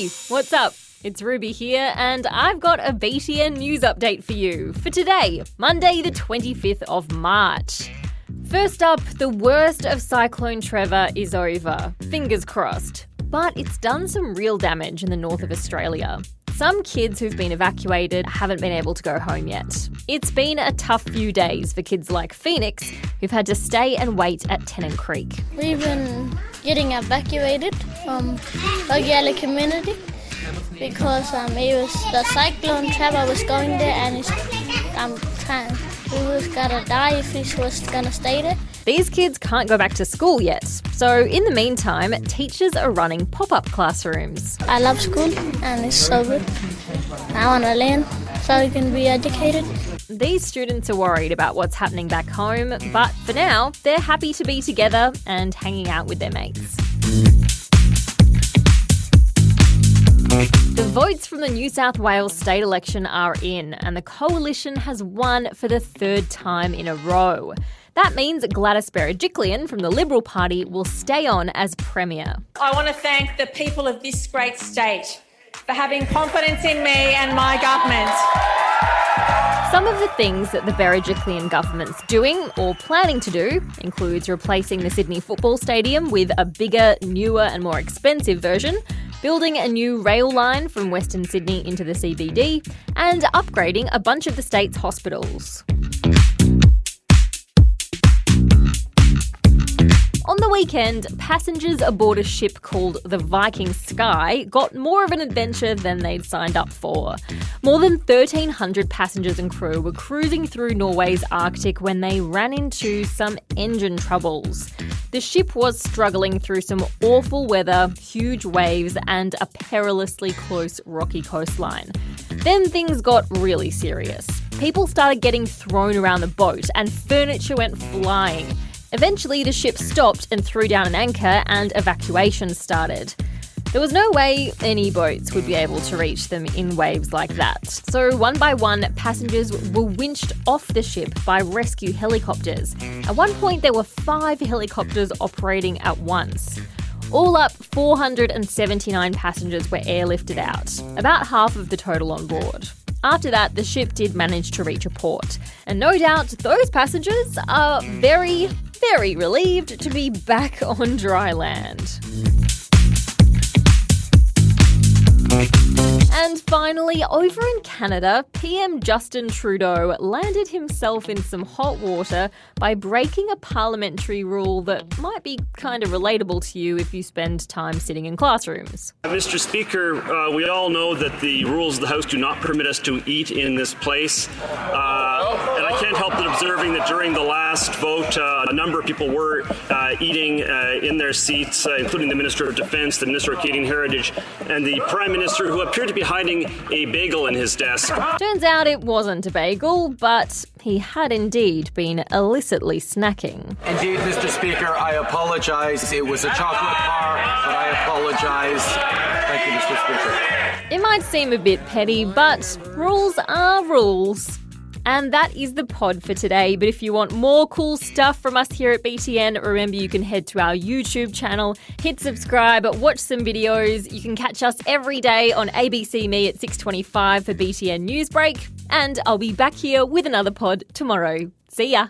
Hey, what's up? It's Ruby here, and I've got a BTN news update for you for today, Monday, the 25th of March. First up, the worst of Cyclone Trevor is over. Fingers crossed. But it's done some real damage in the north of Australia. Some kids who've been evacuated haven't been able to go home yet. It's been a tough few days for kids like Phoenix, who've had to stay and wait at Tennant Creek. We've been getting evacuated from Bugyaller community because um, it was the cyclone Trevor was going there and it's, I'm trying. We was gonna die if he was gonna stay there. These kids can't go back to school yet, so in the meantime, teachers are running pop up classrooms. I love school and it's so good. I want to learn so I can be educated. These students are worried about what's happening back home, but for now, they're happy to be together and hanging out with their mates. The votes from the New South Wales state election are in, and the coalition has won for the third time in a row. That means Gladys Berejiklian from the Liberal Party will stay on as Premier. I want to thank the people of this great state for having confidence in me and my government. Some of the things that the Berejiklian government's doing or planning to do includes replacing the Sydney Football Stadium with a bigger, newer, and more expensive version, building a new rail line from Western Sydney into the CBD, and upgrading a bunch of the state's hospitals. On the weekend, passengers aboard a ship called the Viking Sky got more of an adventure than they'd signed up for. More than 1,300 passengers and crew were cruising through Norway's Arctic when they ran into some engine troubles. The ship was struggling through some awful weather, huge waves, and a perilously close rocky coastline. Then things got really serious. People started getting thrown around the boat, and furniture went flying. Eventually, the ship stopped and threw down an anchor, and evacuation started. There was no way any boats would be able to reach them in waves like that. So, one by one, passengers were winched off the ship by rescue helicopters. At one point, there were five helicopters operating at once. All up, 479 passengers were airlifted out, about half of the total on board. After that, the ship did manage to reach a port, and no doubt those passengers are very, very relieved to be back on dry land. And finally, over in Canada, PM Justin Trudeau landed himself in some hot water by breaking a parliamentary rule that might be kind of relatable to you if you spend time sitting in classrooms. Mr. Speaker, uh, we all know that the rules of the House do not permit us to eat in this place. Uh, can't help but observing that during the last vote, uh, a number of people were uh, eating uh, in their seats, uh, including the Minister of Defence, the Minister of Canadian Heritage, and the Prime Minister, who appeared to be hiding a bagel in his desk. Turns out it wasn't a bagel, but he had indeed been illicitly snacking. Indeed, Mr. Speaker, I apologise. It was a chocolate bar, but I apologise. Thank you, Mr. Speaker. It might seem a bit petty, but rules are rules. And that is the pod for today. But if you want more cool stuff from us here at BTN, remember you can head to our YouTube channel, hit subscribe, watch some videos. You can catch us every day on ABC Me at 6:25 for BTN Newsbreak, and I'll be back here with another pod tomorrow. See ya.